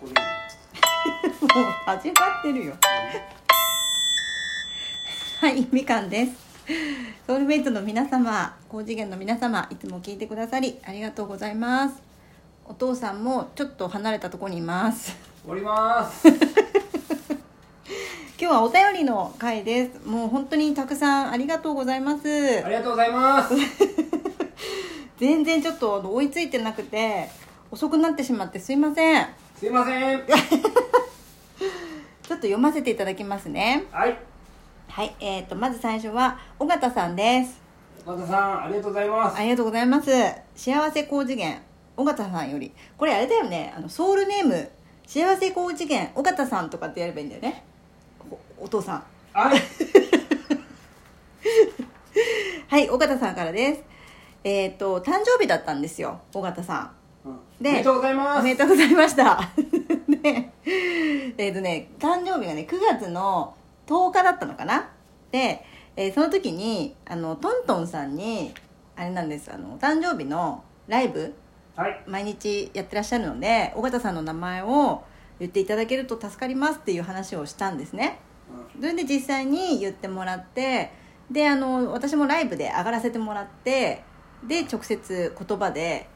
これもう始まってるよ。はいみかんです。ソウルメイトの皆様高次元の皆様いつも聞いてくださりありがとうございます。お父さんもちょっと離れたところにいます。おります。今日はお便りの回です。もう本当にたくさんありがとうございます。ありがとうございます。全然ちょっと追いついてなくて遅くなってしまってすいませんすいません。ちょっと読ませていただきますね。はい。はいえー、とまず最初は尾形さんです。岡田さんありがとうございます。ありがとうございます。幸せ高次元尾形さんより。これあれだよね。あのソウルネーム幸せ高次元尾形さんとかってやればいいんだよね。おお父さん。はい。はい尾形さんからです。えっ、と誕生日だったんですよ尾形さんでおめでとうございます。おめでとうございました。でえっ、とね誕生日がね9月の10日だったのかな。で、えーその時にあのトントンさんにあれなんですあのお誕生日のライブはい。毎日やってらっしゃるので尾形さんの名前を言っていただけると助かりますっていう話をしたんですね。それで実際に言ってもらってであの私もライブで上がらせてもらってで直接言葉で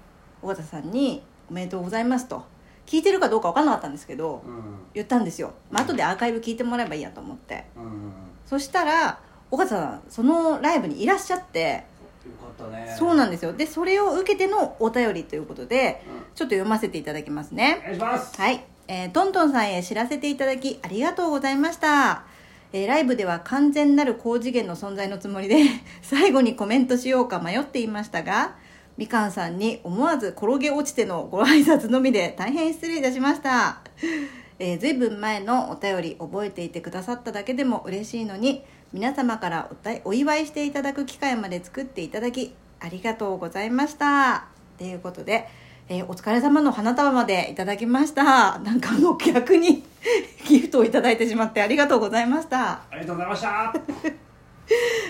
尾形さんに「おめでとうございます」と。聞いてるかどうか分からなかったんですけどうん。言ったんですよ、まあ後でアーカイブ聞いてもらえばいいやと思って。うんうん。そしたら尾形さんそのライブにいらっしゃって。よかったね。そうなんですよ。でそれを受けてのお便りということでうん。ちょっと読ませていただきますね。お願いします。はい、えートントンさんへ知らせていただきありがとうございました、えーライブでは完全なる高次元の存在のつもりで 最後にコメントしようか迷っていましたがみかんさんに思わず転げ落ちてのご挨拶のみで大変失礼いたしました、えー、ずいぶん前のお便り覚えていてくださっただけでも嬉しいのに皆様からお祝いしていただく機会まで作っていただきありがとうございました。ということでえーお疲れ様の花束までいただきました。なんかあの逆に ギフトをいただいてしまってありがとうございました。ありがとうございました。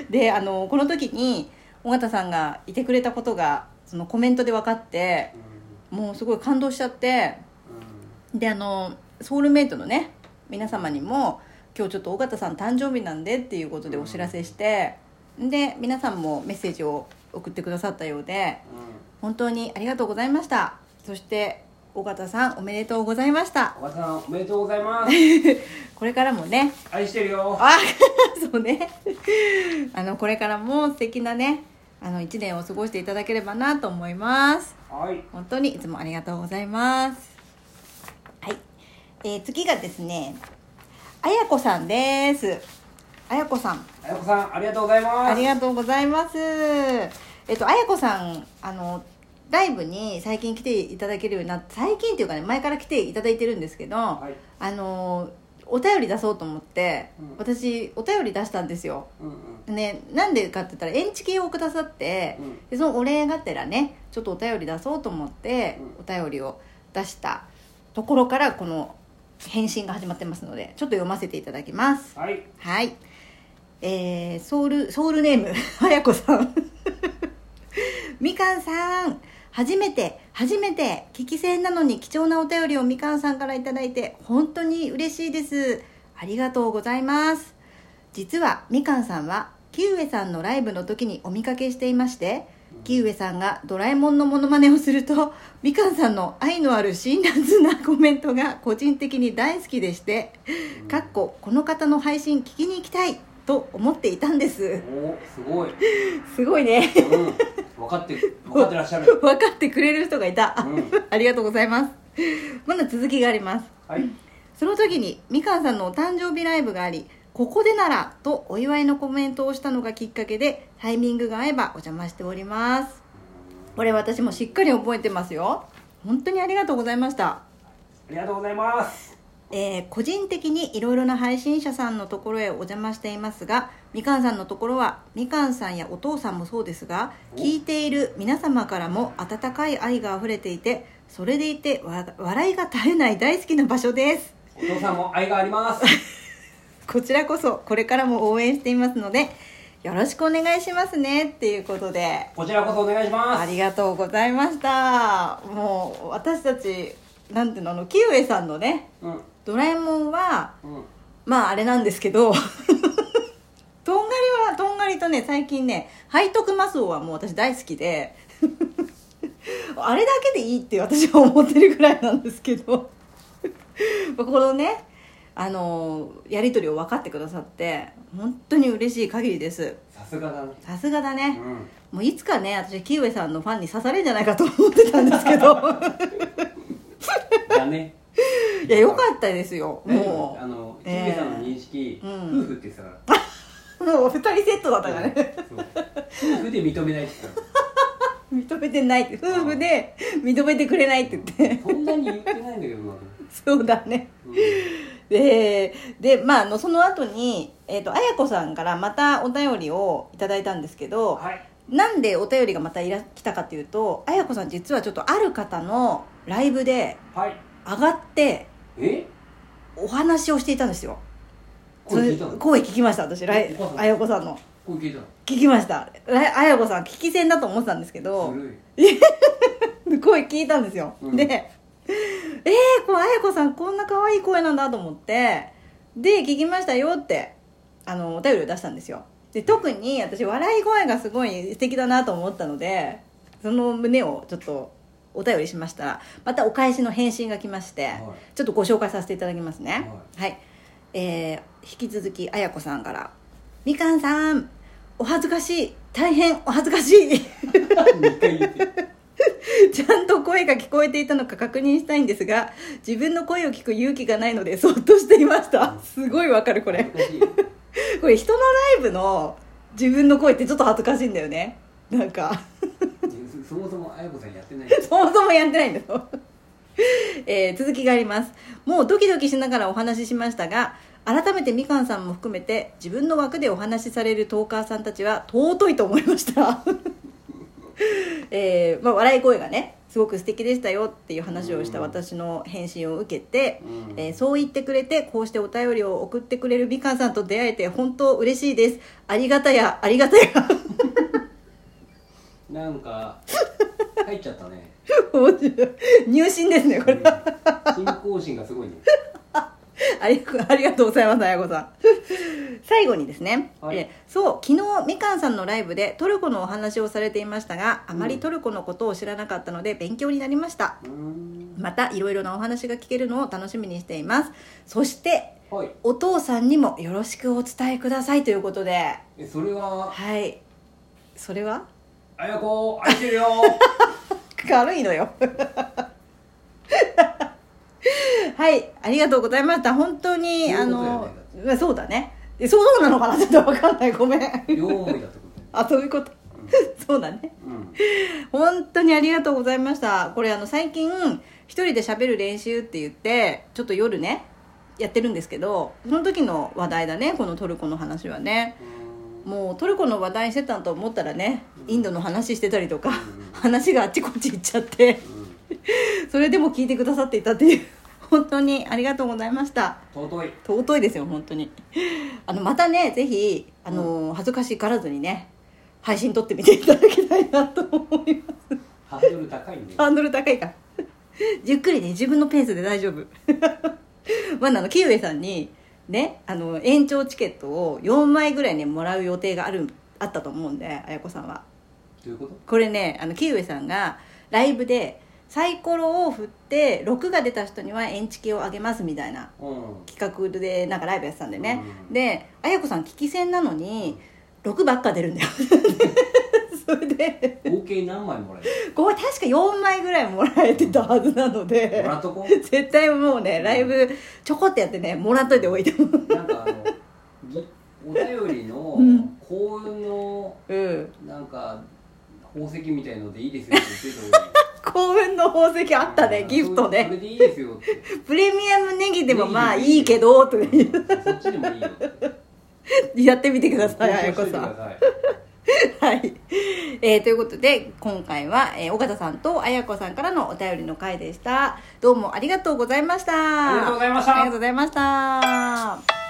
であのこの時に尾形さんがいてくれたことがそのコメントで分かってもうすごい感動しちゃってであのソウルメイトのね皆様にも今日ちょっと尾形さん誕生日なんでっていうことでお知らせして、で皆さんもメッセージを送ってくださったようで本当にありがとうございました。そして尾形さんおめでとうございました。岡田さんおめでとうございます。これからもね愛してるよ。あ そうね。あのこれからも素敵なねあの1年を過ごしていただければなと思います。はい。本当にいつもありがとうございます。はい、えー次がですねあやこさんです。あやこさん。あやこさんありがとうございます。ありがとうございます。えっとあやこさんあのライブに最近来ていただけるようになって最近っていうかね前から来ていただいてるんですけど、はい。あのお便り出そうと思って、うん。私お便り出したんですよ。うんうん。ね、なんでかって言ったらエンチキをくださって、うん。でそのお礼がてらねちょっとお便り出そうと思って、うお便りを出したところからこの返信が始まってますのでちょっと読ませていただきます。はい。はい。えー、ソウルソウルネーム あやこさん。みかんさん初めて初めて聞き戦なのに貴重なお便りをみかんさんからいただいて本当に嬉しいです。ありがとうございます。実はみかんさんはキウエさんのライブの時にお見かけしていましてキウエさんがドラえもんのモノマネをするとみかんさんの愛のある辛辣なコメントが個人的に大好きでしてかっここの方の配信聞きに行きたいと思っていたんです。おすごい。すごいね。うん分かって分かってらっしゃる。分かってくれる人がいた、うん。ありがとうございます。まだ続きがあります。はい。その時にみかんさんのお誕生日ライブがありここでならとお祝いのコメントをしたのがきっかけでタイミングが合えばお邪魔しております。これ私もしっかり覚えてますよ。本当にありがとうございました。ありがとうございますえー個人的にいろいろな配信者さんのところへお邪魔していますがみかんさんのところはみかんさんやお父さんもそうですがお。聞いている皆様からも温かい愛があふれていてそれでいてわ笑いが絶えない大好きな場所です。お父さんも愛があります。こちらこそこれからも応援していますのでよろしくお願いしますねっていうことで。こちらこそお願いします。ありがとうございました。もう私たちなんていうのあのキウエさんのねうんドラえもんはうん。まああれなんですけど とんがりはとんがりとね最近ね背徳マスオはもう私大好きで あれだけでいいって私は思ってるぐらいなんですけど このねあのやり取りを分かってくださって本当に嬉しい限りです。さすがだね。さすがだね、うん。もういつかね私キウエさんのファンに刺されるんじゃないかと思ってたんですけど。だねいやよかったですよ。もあのキええムさんの認識、うん。夫婦って言ってたからうもう二人セットだったからね。夫婦で認めないって言って 認めてない夫婦で認めてくれないって言って。たそんなに言ってないんだけどな、そうだね。うん。ででまああのその後にえっ、と綾子さんからまたお便りをいただいたんですけどはい。なんでお便りがまたいら来たかっていうと綾子さん実はちょっとある方のライブではい。上がってえ？お話をしていたんですよ。声聞いたの？声聞きました私。ライお母さん。綾子さんの。声聞いたの？聞きました。ら綾子さん聞き戦だと思ってたんですけど。ずるい。声聞いたんですよ、うん。でえー、こう綾子さんこんな可愛い声なんだと思って。で聞きましたよってあのお便りを出したんですよ。で特に私笑い声がすごい素敵だなと思ったのでその胸をちょっとお便りしました。らまたお返しの返信が来まして、はい。ちょっとご紹介させていただきますね。ははい、えー引き続き綾子さんから「みかんさんお恥ずかしい。大変お恥ずかしい」2回言ってちゃんと声が聞こえていたのか確認したいんですが自分の声を聞く勇気がないのでそっとしていました。すごいわかるこれ。これ人のライブの自分の声ってちょっと恥ずかしいんだよね。なんかそそもそも綾子さんやってない。そもそもやってないんだよ、えー続きがあります。もうドキドキしながらお話ししましたが改めてみかんさんも含めて自分の枠でお話しされるトーカーさんたちは尊いと思いました。えーまあ、笑い声がねすごく素敵でしたよっていう話をした私の返信を受けて、うん。えーそう言ってくれてこうしてお便りを送ってくれるみかんさんと出会えて本当嬉しいです。ありがたやありがたやなんか入っちゃったね。面白い。入信ですねこれ。信仰心がすごいね。ありありがとうございます、あやこさん。最後にですね、はい。えそう、昨日、みかんさんのライブでトルコのお話をされていましたが、あまりトルコのことを知らなかったので勉強になりました。うーん。また、いろいろなお話が聞けるのを楽しみにしています。そして、はい。お父さんにもよろしくお伝えくださいということで、えそれは？はい。それは？綾子愛してるよ 軽いのよ。はい、ありがとうございました。本当に、あのそうだね。えそうなのかな？ちょっとわかんない。ごめん。両思いだってことあ、そういうこと？そうだね。うん本当にありがとうございました。これあの最近、一人で喋る練習って言って、ちょっと夜ね、やってるんですけど、その時の話題だね、このトルコの話はね。うもうトルコの話題してたと思ったらね、インドの話してたりとかん、話があっちこっち行っちゃって、それでも聞いてくださっていたっていう、本当にありがとうございました。尊い。尊いですよ本当に。あのまたねぜひあの、恥ずかしがらずにね配信撮ってみていただきたいなと思います。ハードル高いんでハードル高いか。らゆっくりね自分のペースで大丈夫。まああのキウエさんにねあの延長チケットを4枚ぐらいねもらう予定があるあったと思うんで綾子さんは。どういうこと？これねあのキウエさんがライブでサイコロを振って6が出た人には延チケをあげますみたいなうん。企画でなんかライブやってたんでね、うん。で綾子さん聞き戦なのに6ばっか出るんだよ で。合計何枚もらえこれ確か4枚ぐらいもらえてたはずなのるで。もらっとこ絶対もうねライブちょこってやってねもらっといておいてもう。なんかあのぎお便りのうん。幸運のうん。なんか宝石みたいのでいいですよって言ってた 幸運の宝石あったねギフトそれねでいいですよって。プレミアムネギでもまあいいけどとか言う。そっちでもいいよって。やってみてください綾交渉しといて子さんくださいはい、えーということで今回は、えー、尾形さんと綾子さんからのお便りの回でした。どうもありがとうございました。ありがとうございました。ありがとうございました